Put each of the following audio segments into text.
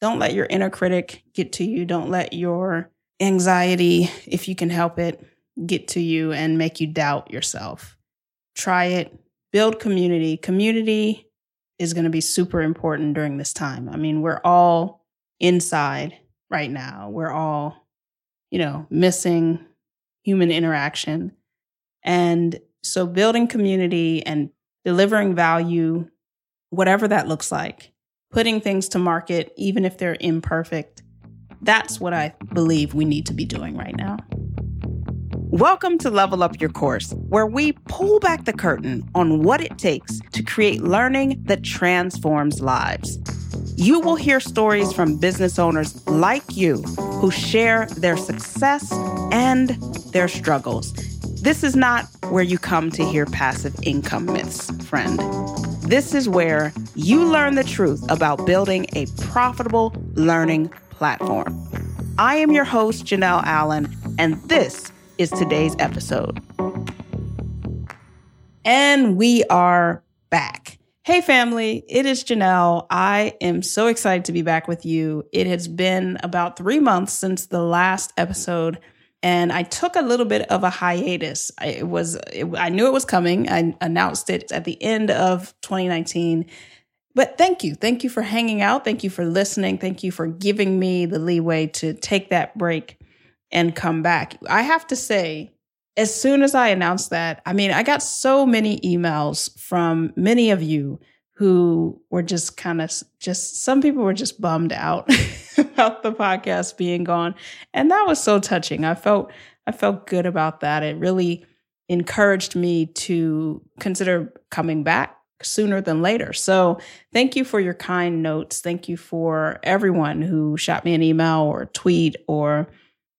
don't let your inner critic get to you. Don't let your anxiety, if you can help it, get to you and make you doubt yourself. Try it. Build community. Community is going to be super important during this time. I mean, we're all inside right now. We're all, you know, missing human interaction. And so building community and delivering value, whatever that looks like, putting things to market, even if they're imperfect, that's what I believe we need to be doing right now. Welcome to Level Up Your Course, where we pull back the curtain on what it takes to create learning that transforms lives. You will hear stories from business owners like you who share their success and their struggles. This is not where you come to hear passive income myths, friend. This is where you learn the truth about building a profitable learning platform. I am your host, Janelle Allen, and this is today's episode. And we are back. Hey, family, it is Janelle. I am so excited to be back with you. It has been about three months since the last episode, and I took a little bit of a hiatus. It was, it, I knew it was coming. I announced it at the end of 2019. But thank you. Thank you for hanging out. Thank you for listening. Thank you for giving me the leeway to take that break and come back. I have to say, as soon as I announced that, I mean, I got so many emails from many of you who were just kind of just some people were just bummed out about the podcast being gone. And that was so touching. I felt i felt good about that. It really encouraged me to consider coming back sooner than later. So thank you for your kind notes. Thank you for everyone who shot me an email or a tweet or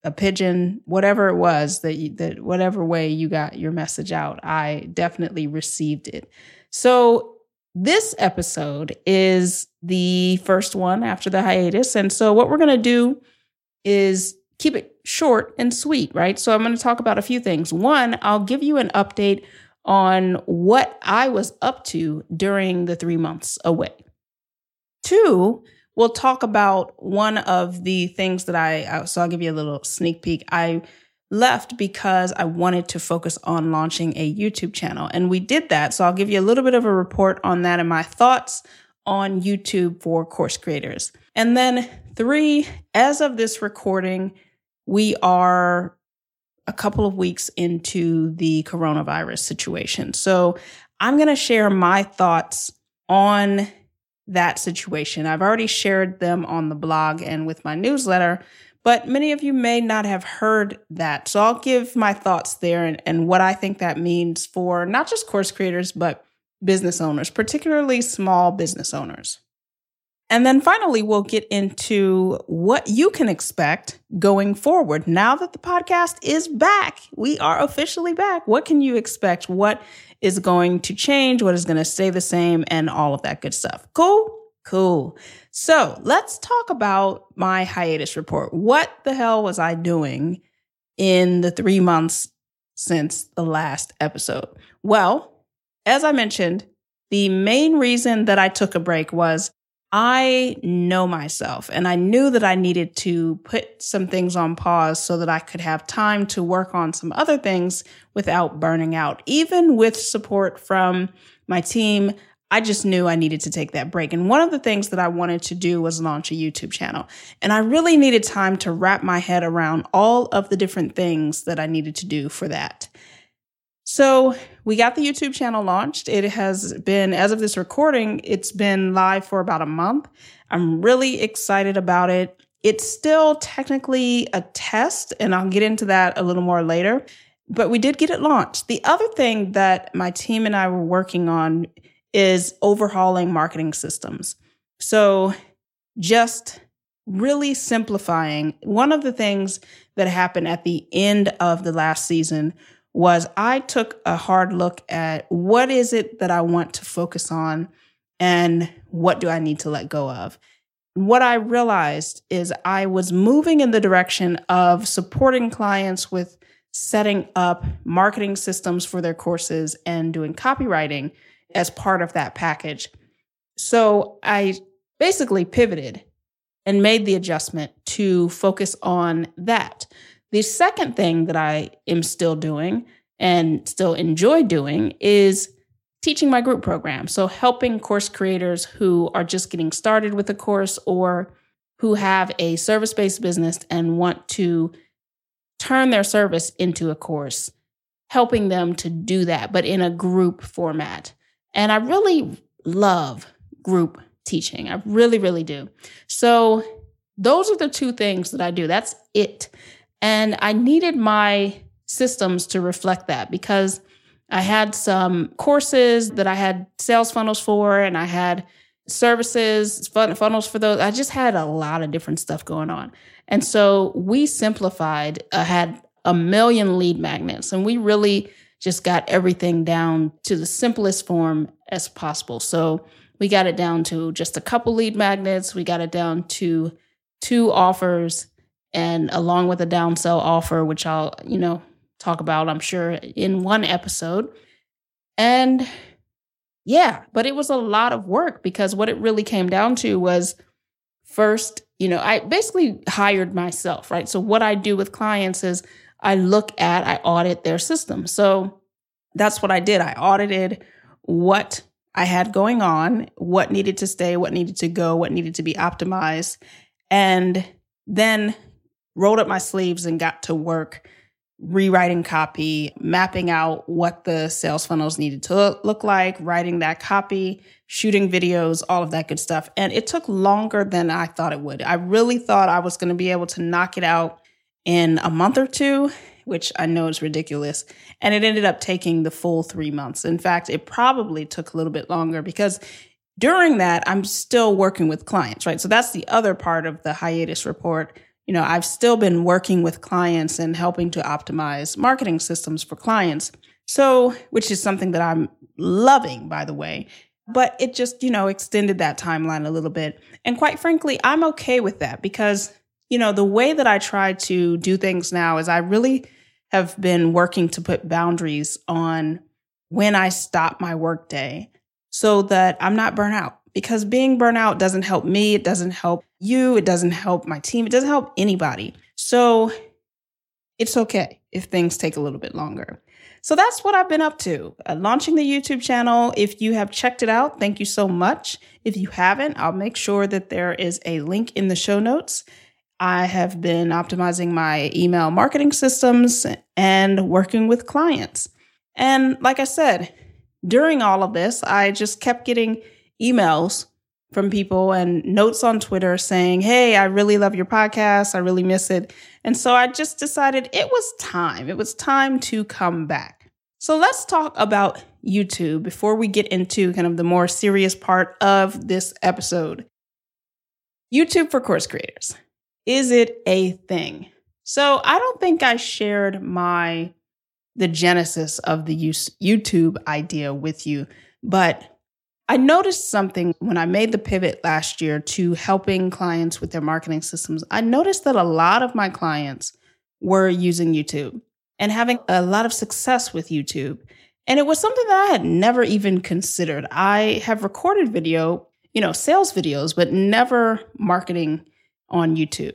a pigeon, whatever it was that you, that whatever way you got your message out, I definitely received it. So this episode is the first one after the hiatus, and so what we're going to do is keep it short and sweet, right? So I'm going to talk about a few things. One, I'll give you an update on what I was up to during the 3 months away. Two, we'll talk about one of the things that I, uh, so I'll give you a little sneak peek. I left because I wanted to focus on launching a YouTube channel. And we did that. So I'll give you a little bit of a report on that and my thoughts on YouTube for course creators. And then three, as of this recording, we are a couple of weeks into the coronavirus situation. So I'm going to share my thoughts on that situation. I've already shared them on the blog and with my newsletter, but many of you may not have heard that. So I'll give my thoughts there and, and what I think that means for not just course creators, but business owners, particularly small business owners. And then finally, we'll get into what you can expect going forward. Now that the podcast is back, we are officially back. What can you expect? What is going to change? What is going to stay the same? And all of that good stuff. Cool? Cool. So let's talk about my hiatus report. What the hell was I doing in the three months since the last episode? Well, as I mentioned, the main reason that I took a break was I know myself and I knew that I needed to put some things on pause so that I could have time to work on some other things without burning out. Even with support from my team, I just knew I needed to take that break. And one of the things that I wanted to do was launch a YouTube channel. And I really needed time to wrap my head around all of the different things that I needed to do for that. So we got the YouTube channel launched. It has been, as of this recording, it's been live for about a month. I'm really excited about it. It's still technically a test, and I'll get into that a little more later, but we did get it launched. The other thing that my team and I were working on is overhauling marketing systems. So just really simplifying. One of the things that happened at the end of the last season was I took a hard look at what is it that I want to focus on and what do I need to let go of. What I realized is I was moving in the direction of supporting clients with setting up marketing systems for their courses and doing copywriting as part of that package. So I basically pivoted and made the adjustment to focus on that. The second thing that I am still doing and still enjoy doing is teaching my group program. So, helping course creators who are just getting started with a course or who have a service based business and want to turn their service into a course, helping them to do that, but in a group format. And I really love group teaching. I really, really do. So, those are the two things that I do. That's it. And I needed my systems to reflect that because I had some courses that I had sales funnels for, and I had services, fun- funnels for those. I just had a lot of different stuff going on. And so we simplified, uh, had a million lead magnets, and we really just got everything down to the simplest form as possible. So we got it down to just a couple lead magnets. We got it down to two offers and along with a downsell offer, which I'll, you know, talk about, I'm sure, in one episode. And yeah, but it was a lot of work because what it really came down to was first, you know, I basically hired myself, right? So what I do with clients is I look at, I audit their system. So that's what I did. I audited what I had going on, what needed to stay, what needed to go, what needed to be optimized, and then rolled up my sleeves and got to work rewriting copy, mapping out what the sales funnels needed to look like, writing that copy, shooting videos, all of that good stuff. And it took longer than I thought it would. I really thought I was going to be able to knock it out in a month or two, which I know is ridiculous. And it ended up taking the full three months. In fact, it probably took a little bit longer because during that, I'm still working with clients, right? So that's the other part of the hiatus report you know, I've still been working with clients and helping to optimize marketing systems for clients. So, which is something that I'm loving, by the way. But it just, you know, extended that timeline a little bit. And quite frankly, I'm okay with that because, you know, the way that I try to do things now is I really have been working to put boundaries on when I stop my workday so that I'm not burnt out because being burnt out doesn't help me. It doesn't help you. It doesn't help my team. It doesn't help anybody. So it's okay if things take a little bit longer. So that's what I've been up to. Uh, launching the YouTube channel. If you have checked it out, thank you so much. If you haven't, I'll make sure that there is a link in the show notes. I have been optimizing my email marketing systems and working with clients. And like I said, during all of this, I just kept getting emails from people and notes on Twitter saying, Hey, I really love your podcast. I really miss it. And so I just decided it was time. It was time to come back. So let's talk about YouTube before we get into kind of the more serious part of this episode. YouTube for course creators. Is it a thing? So I don't think I shared my the genesis of the YouTube idea with you, but I noticed something when I made the pivot last year to helping clients with their marketing systems. I noticed that a lot of my clients were using YouTube and having a lot of success with YouTube. And it was something that I had never even considered. I have recorded video, you know, sales videos, but never marketing on YouTube.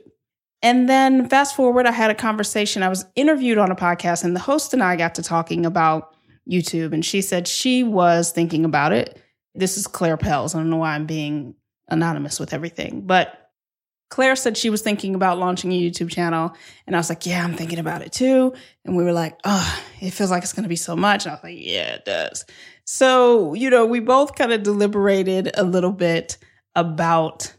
And then fast forward, I had a conversation. I was interviewed on a podcast, and the host and I got to talking about YouTube. And she said she was thinking about it this is Claire Pels. I don't know why I'm being anonymous with everything, but Claire said she was thinking about launching a YouTube channel. And I was like, yeah, I'm thinking about it too. And we were like, oh, it feels like it's going to be so much. And I was like, yeah, it does. So, you know, we both kind of deliberated a little bit about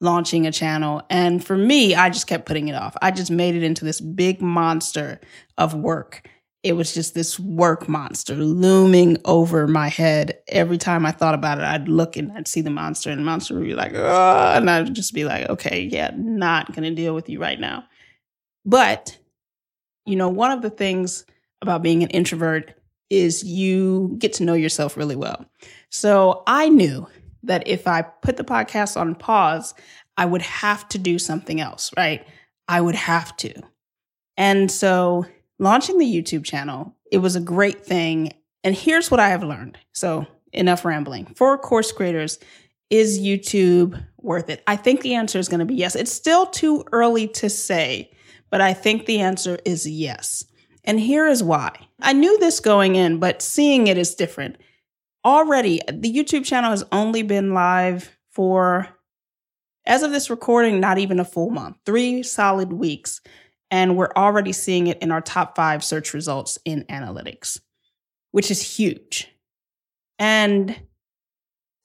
launching a channel. And for me, I just kept putting it off. I just made it into this big monster of work it was just this work monster looming over my head. Every time I thought about it, I'd look and I'd see the monster, and the monster would be like, oh, and I'd just be like, okay, yeah, not gonna deal with you right now. But, you know, one of the things about being an introvert is you get to know yourself really well. So I knew that if I put the podcast on pause, I would have to do something else, right? I would have to. And so launching the YouTube channel, it was a great thing. And here's what I have learned. So, enough rambling. For course creators, is YouTube worth it? I think the answer is going to be yes. It's still too early to say, but I think the answer is yes. And here is why. I knew this going in, but seeing it is different. Already, the YouTube channel has only been live for, as of this recording, not even a full month, three solid weeks. And we're already seeing it in our top five search results in analytics, which is huge. And,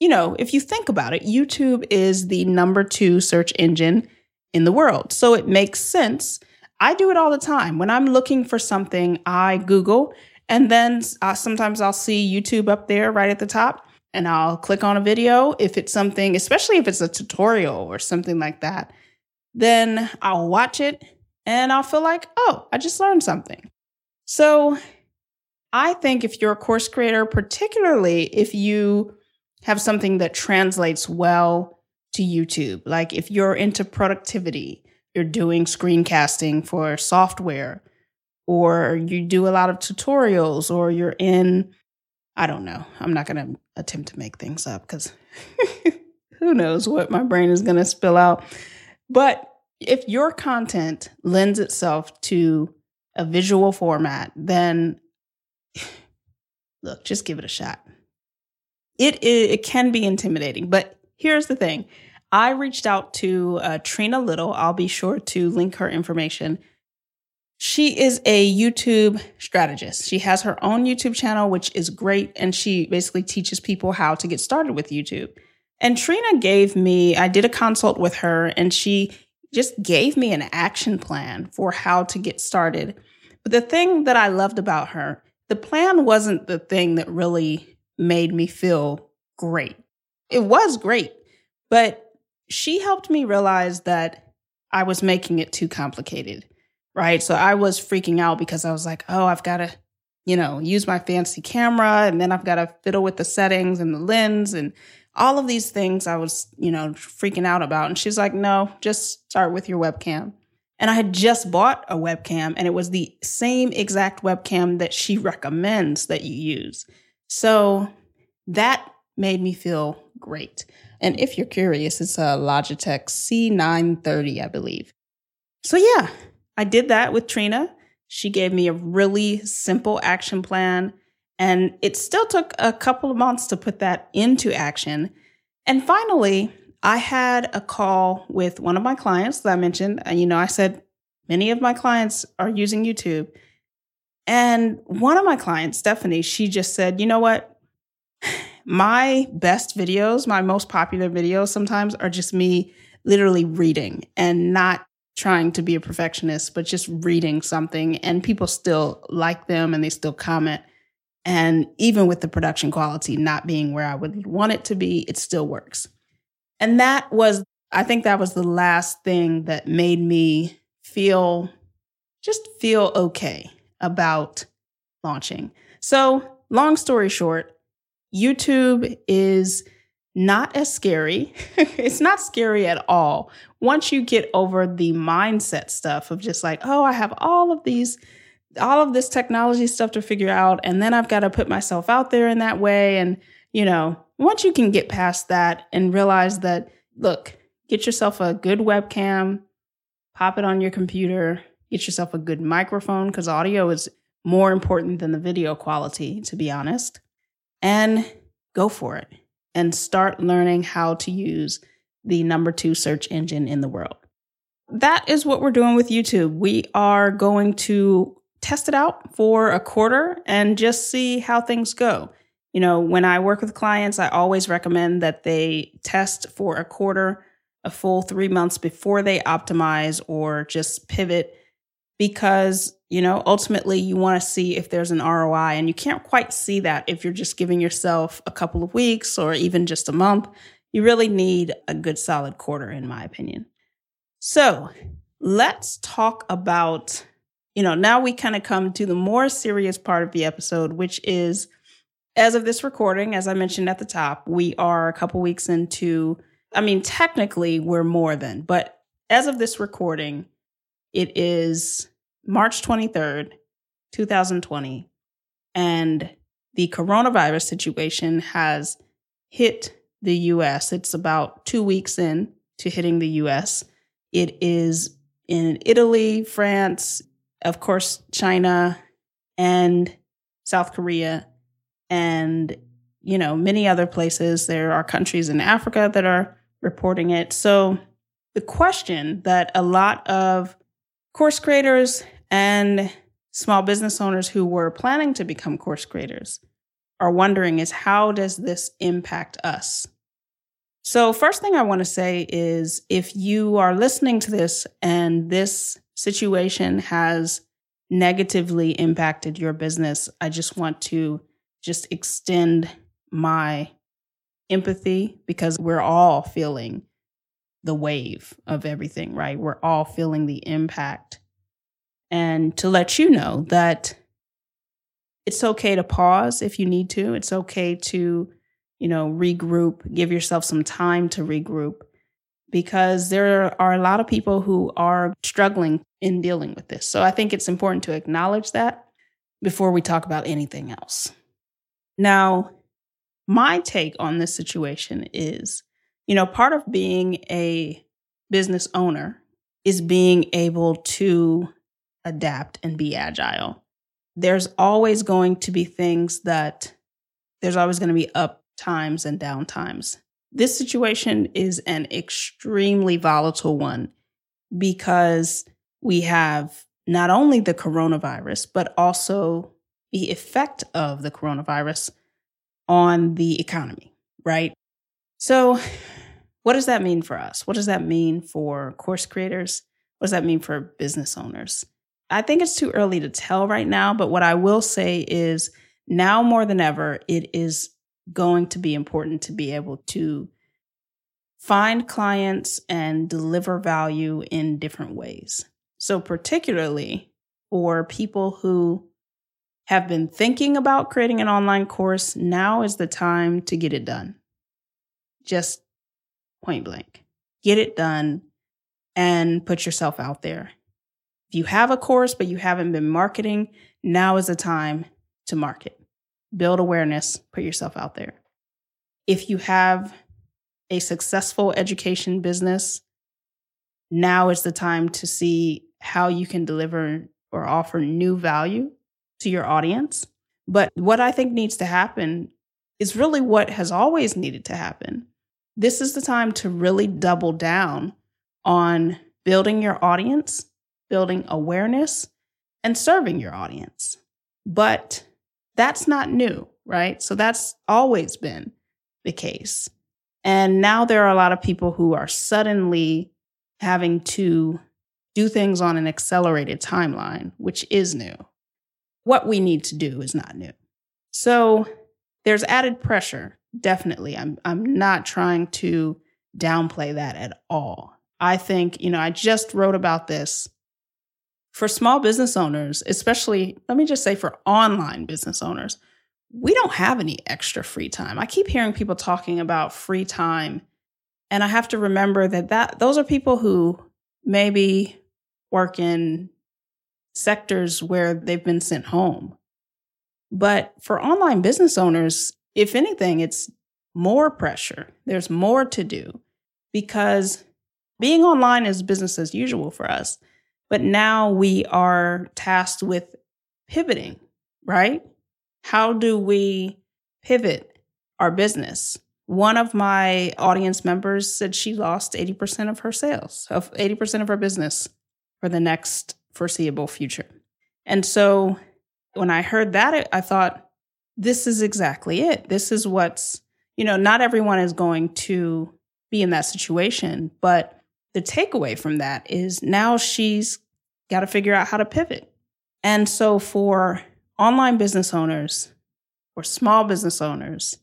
you know, if you think about it, YouTube is the number two search engine in the world. So it makes sense I do it all the time. When I'm looking for something, I Google and then uh, sometimes I'll see YouTube up there right at the top and I'll click on a video. If it's something, especially if it's a tutorial or something like that, then I'll watch it and I'll feel like, oh, I just learned something. So I think if you're a course creator, particularly if you have something that translates well to YouTube, like if you're into productivity, you're doing screencasting for software, or you do a lot of tutorials, or you're in, I don't know. I'm not going to attempt to make things up because who knows what my brain is going to spill out. But if your content lends itself to a visual format, then look, just give it a shot. It, it, it can be intimidating, but here's the thing I reached out to uh, Trina Little. I'll be sure to link her information. She is a YouTube strategist. She has her own YouTube channel, which is great. And she basically teaches people how to get started with YouTube. And Trina gave me, I did a consult with her, and she just gave me an action plan for how to get started. But the thing that I loved about her, the plan wasn't the thing that really made me feel great. It was great, but she helped me realize that I was making it too complicated, right? So I was freaking out because I was like, oh, I've got to, you know, use my fancy camera and then I've got to fiddle with the settings and the lens and all of these things I was, you know, freaking out about. And she's like, no, just start with your webcam. And I had just bought a webcam and it was the same exact webcam that she recommends that you use. So that made me feel great. And if you're curious, it's a Logitech C930, I believe. So yeah, I did that with Trina. She gave me a really simple action plan. And it still took a couple of months to put that into action. And finally, I had a call with one of my clients that I mentioned. And you know, I said many of my clients are using YouTube. And one of my clients, Stephanie, she just said, you know what? my best videos, my most popular videos sometimes are just me literally reading and not trying to be a perfectionist, but just reading something and people still like them and they still comment. And even with the production quality not being where I would want it to be, it still works. And that was, I think that was the last thing that made me feel, just feel okay about launching. So, long story short, YouTube is not as scary. it's not scary at all. Once you get over the mindset stuff of just like, oh, I have all of these, all of this technology stuff to figure out, and then I've got to put myself out there in that way. And, you know, once you can get past that and realize that, look, get yourself a good webcam, pop it on your computer, get yourself a good microphone, because audio is more important than the video quality, to be honest and go for it and start learning how to use the number two search engine in the world. That is what we're doing with YouTube. We are going to test it out for a quarter and just see how things go. You know, when I work with clients, I always recommend that they test for a quarter, a full three months before they optimize or just pivot because you know ultimately you want to see if there's an ROI and you can't quite see that if you're just giving yourself a couple of weeks or even just a month. You really need a good solid quarter in my opinion. So let's talk about you know now we kind of come to the more serious part of the episode which is as of this recording as i mentioned at the top we are a couple weeks into i mean technically we're more than but as of this recording it is March 23rd, 2020, and the coronavirus situation has hit the US. It's about two weeks in to hitting the US. It is in Italy, France, of course, China, and South Korea, and you know, many other places. There are countries in Africa that are reporting it. So the question that a lot of course creators and small business owners who were planning to become course creators are wondering is how does this impact us? So, first thing I want to say is if you are listening to this and this situation has negatively impacted your business, I just want to just extend my empathy because we're all feeling the wave of everything, right? We're all feeling the impact. And to let you know that it's okay to pause if you need to. It's okay to, you know, regroup, give yourself some time to regroup because there are a lot of people who are struggling in dealing with this. So I think it's important to acknowledge that before we talk about anything else. Now, my take on this situation is, you know, part of being a business owner is being able to adapt and be agile. There's always going to be things that there's always going to be up times and down times. This situation is an extremely volatile one because we have not only the coronavirus, but also the effect of the coronavirus on the economy, right? So, what does that mean for us? What does that mean for course creators? What does that mean for business owners? I think it's too early to tell right now, but what I will say is now more than ever, it is going to be important to be able to find clients and deliver value in different ways. So, particularly for people who have been thinking about creating an online course, now is the time to get it done. Just point blank. Get it done and put yourself out there. If you have a course, but you haven't been marketing, now is the time to market. Build awareness, put yourself out there. If you have a successful education business, now is the time to see how you can deliver or offer new value to your audience. But what I think needs to happen is really what has always needed to happen. This is the time to really double down on building your audience, building awareness, and serving your audience. But that's not new, right? So that's always been the case. And now there are a lot of people who are suddenly having to do things on an accelerated timeline, which is new what we need to do is not new. So there's added pressure, definitely. I'm I'm not trying to downplay that at all. I think, you know, I just wrote about this for small business owners, especially let me just say for online business owners. We don't have any extra free time. I keep hearing people talking about free time and I have to remember that that those are people who maybe work in sectors where they've been sent home. But for online business owners, if anything, it's more pressure. There's more to do because being online is business as usual for us. But now we are tasked with pivoting, right? How do we pivot our business? One of my audience members said she lost 80% of her sales, of 80% of her business for the next foreseeable future. And so when I heard that, I thought, this is exactly it. This is what's, you know, not everyone is going to be in that situation, but the takeaway from that is now she's got to figure out how to pivot. And so for online business owners or small business owners,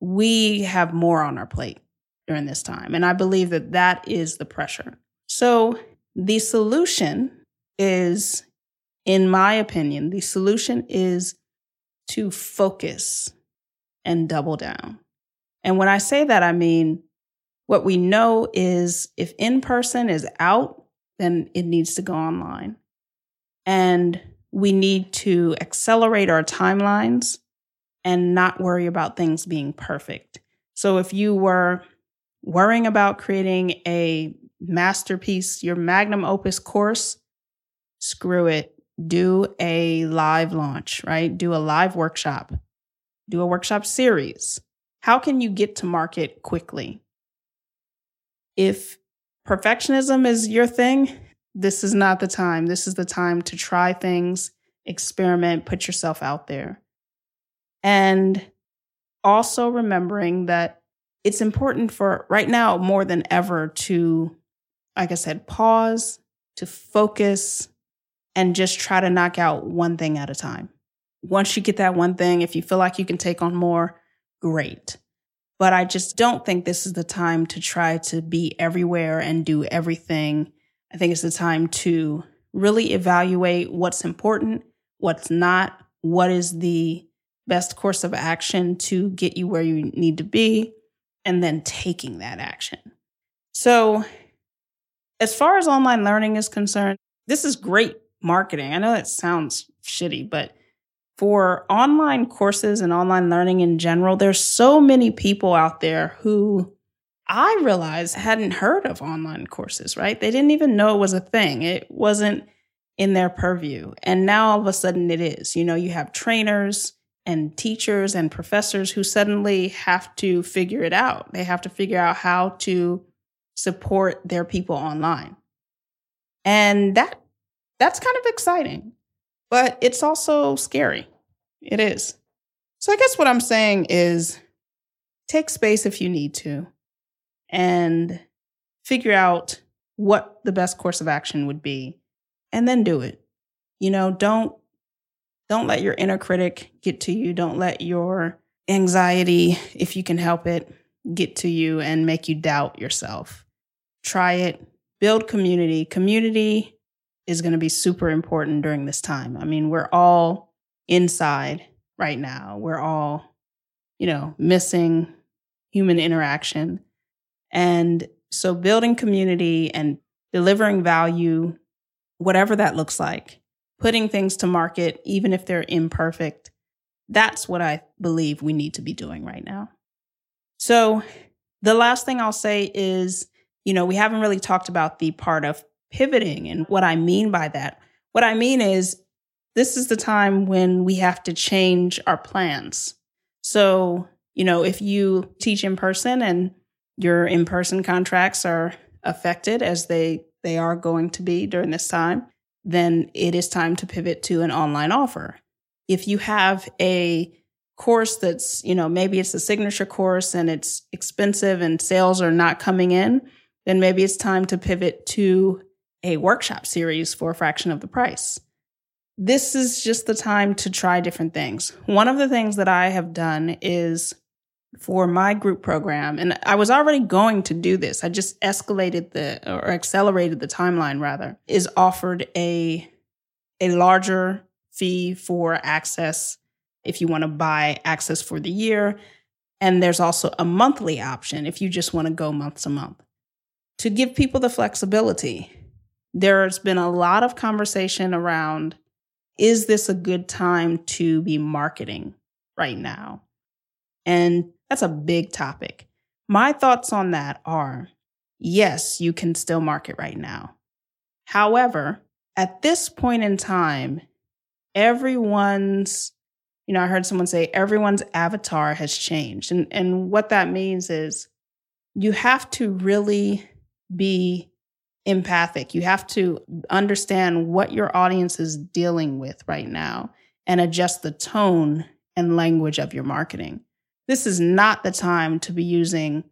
we have more on our plate during this time. And I believe that that is the pressure. So the solution is, in my opinion, the solution is to focus and double down. And when I say that, I mean, what we know is if in person is out, then it needs to go online. And we need to accelerate our timelines and not worry about things being perfect. So if you were worrying about creating a masterpiece, your magnum opus course, screw it. Do a live launch, right? Do a live workshop, do a workshop series. How can you get to market quickly? If perfectionism is your thing, this is not the time. This is the time to try things, experiment, put yourself out there. And also remembering that it's important for right now more than ever to, like I said, pause, to focus, and just try to knock out one thing at a time. Once you get that one thing, if you feel like you can take on more, great. But I just don't think this is the time to try to be everywhere and do everything. I think it's the time to really evaluate what's important, what's not, what is the best course of action to get you where you need to be, and then taking that action. So, as far as online learning is concerned, this is great marketing. I know that sounds shitty, but for online courses and online learning in general, there's so many people out there who I realized hadn't heard of online courses, right? They didn't even know it was a thing. It wasn't in their purview. And now all of a sudden it is. You know, you have trainers and teachers and professors who suddenly have to figure it out. They have to figure out how to support their people online. And that that's kind of exciting, but it's also scary. It is. So I guess what I'm saying is take space if you need to and figure out what the best course of action would be and then do it. You know, don't don't let your inner critic get to you. Don't let your anxiety, if you can help it, get to you and make you doubt yourself. Try it. Build community. Community is going to be super important during this time. I mean, we're all inside right now. We're all, you know, missing human interaction. And so building community and delivering value, whatever that looks like, putting things to market, even if they're imperfect, that's what I believe we need to be doing right now. So the last thing I'll say is, you know, we haven't really talked about the part of pivoting. And what I mean by that, what I mean is this is the time when we have to change our plans. So, you know, if you teach in person and your in person contracts are affected as they, they are going to be during this time, then it is time to pivot to an online offer. If you have a course that's, you know, maybe it's a signature course and it's expensive and sales are not coming in, then maybe it's time to pivot to a workshop series for a fraction of the price. This is just the time to try different things. One of the things that I have done is for my group program, and I was already going to do this, I just escalated the or accelerated the timeline rather, is offered a a larger fee for access if you want to buy access for the year. And there's also a monthly option if you just want to go month to month to give people the flexibility there's been a lot of conversation around is this a good time to be marketing right now? And that's a big topic. My thoughts on that are yes, you can still market right now. However, at this point in time, everyone's, you know, I heard someone say everyone's avatar has changed. And, and what that means is you have to really be empathic. You have to understand what your audience is dealing with right now and adjust the tone and language of your marketing. This is not the time to be using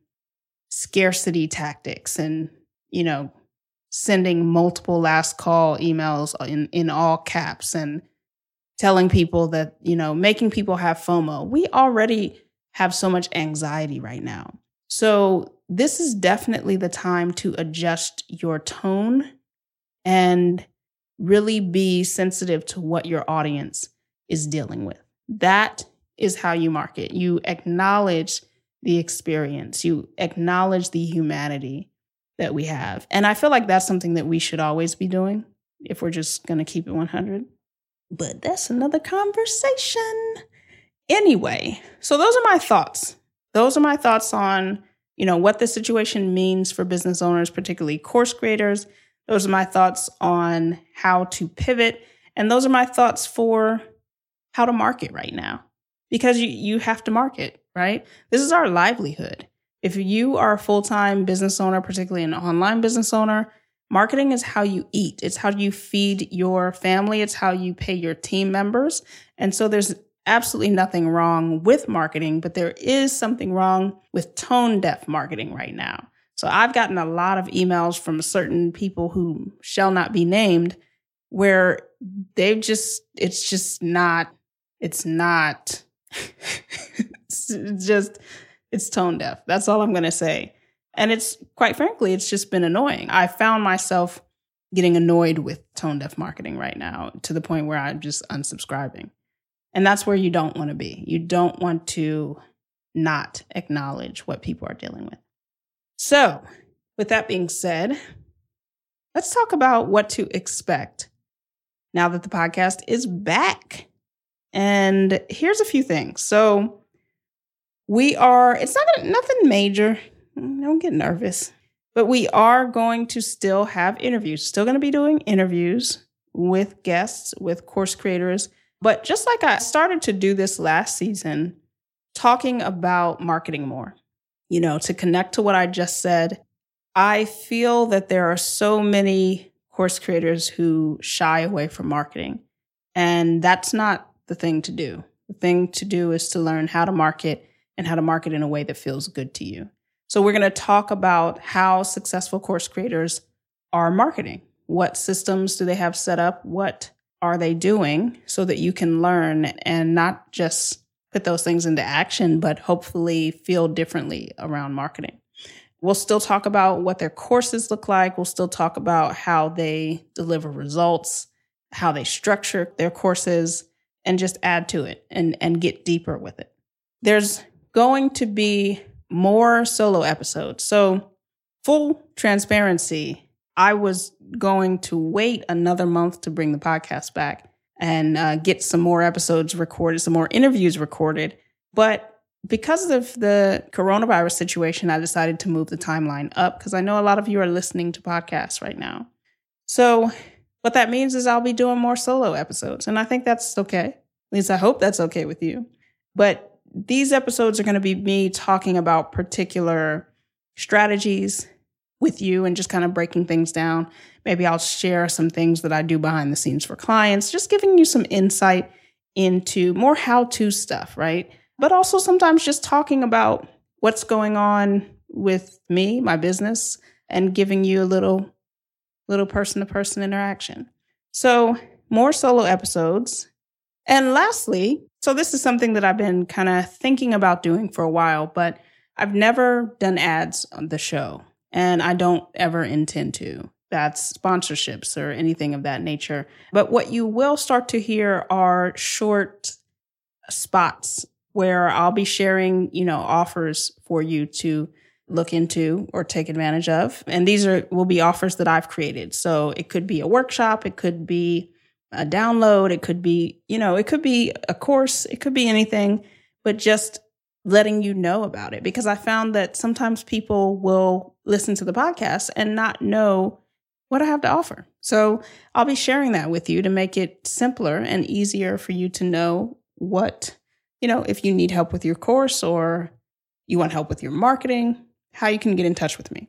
scarcity tactics and, you know, sending multiple last call emails in, in all caps and telling people that, you know, making people have FOMO. We already have so much anxiety right now. So this is definitely the time to adjust your tone and really be sensitive to what your audience is dealing with. That is how you market. You acknowledge the experience, you acknowledge the humanity that we have. And I feel like that's something that we should always be doing if we're just going to keep it 100. But that's another conversation. Anyway, so those are my thoughts those are my thoughts on, you know, what the situation means for business owners, particularly course creators. Those are my thoughts on how to pivot. And those are my thoughts for how to market right now. Because you, you have to market, right? This is our livelihood. If you are a full time business owner, particularly an online business owner, marketing is how you eat. It's how you feed your family. It's how you pay your team members. And so there's absolutely nothing wrong with marketing, but there is something wrong with tone deaf marketing right now. So I've gotten a lot of emails from certain people who shall not be named where they've just, it's just not, it's not, it's just, it's tone deaf. That's all I'm going to say. And it's quite frankly, it's just been annoying. I found myself getting annoyed with tone deaf marketing right now to the point where I'm just unsubscribing. And that's where you don't want to be. You don't want to not acknowledge what people are dealing with. So, with that being said, let's talk about what to expect now that the podcast is back. And here's a few things. So, we are, it's not gonna, nothing major. Don't get nervous. But we are going to still have interviews, still going to be doing interviews with guests, with course creators but just like I started to do this last season, talking about marketing more, you know, to connect to what I just said, I feel that there are so many course creators who shy away from marketing. And that's not the thing to do. The thing to do is to learn how to market and how to market in a way that feels good to you. So, we're going to talk about how successful course creators are marketing. What systems do they have set up? What are they doing so that you can learn and not just put those things into action, but hopefully feel differently around marketing. We'll still talk about what their courses look like. We'll still talk about how they deliver results, how they structure their courses, and just add to it and, and get deeper with it. There's going to be more solo episodes. So, full transparency, I was going to wait another month to bring the podcast back and uh, get some more episodes recorded, some more interviews recorded. But because of the coronavirus situation, I decided to move the timeline up because I know a lot of you are listening to podcasts right now. So, what that means is I'll be doing more solo episodes. And I think that's okay. At least I hope that's okay with you. But these episodes are going to be me talking about particular strategies with you and just kind of breaking things down. Maybe I'll share some things that I do behind the scenes for clients, just giving you some insight into more how to stuff, right? But also sometimes just talking about what's going on with me, my business, and giving you a little little person to person interaction. So, more solo episodes. And lastly, so this is something that I've been kind of thinking about doing for a while, but I've never done ads on the show and I don't ever intend to. That's sponsorships or anything of that nature. But what you will start to hear are short spots where I'll be sharing, you know, offers for you to look into or take advantage of. And these are will be offers that I've created. So it could be a workshop, it could be a download, it could be, you know, it could be a course, it could be anything, but just letting you know about it because I found that sometimes people will listen to the podcast and not know what I have to offer. So I'll be sharing that with you to make it simpler and easier for you to know what, you know, if you need help with your course or you want help with your marketing, how you can get in touch with me.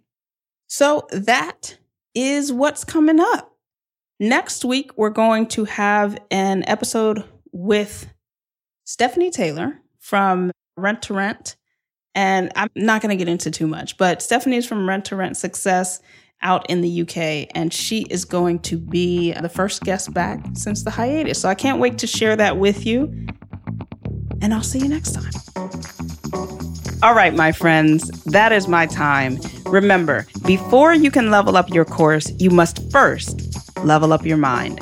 So that is what's coming up. Next week, we're going to have an episode with Stephanie Taylor from Rent to Rent. And I'm not going to get into too much, but Stephanie is from Rent to Rent Success out in the UK, and she is going to be the first guest back since the hiatus. So I can't wait to share that with you. And I'll see you next time. All right, my friends, that is my time. Remember, before you can level up your course, you must first level up your mind.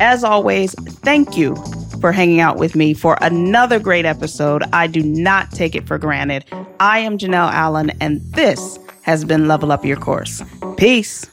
As always, thank you for hanging out with me for another great episode. I do not take it for granted. I am Janelle Allen, and this has been Level Up Your Course. Peace.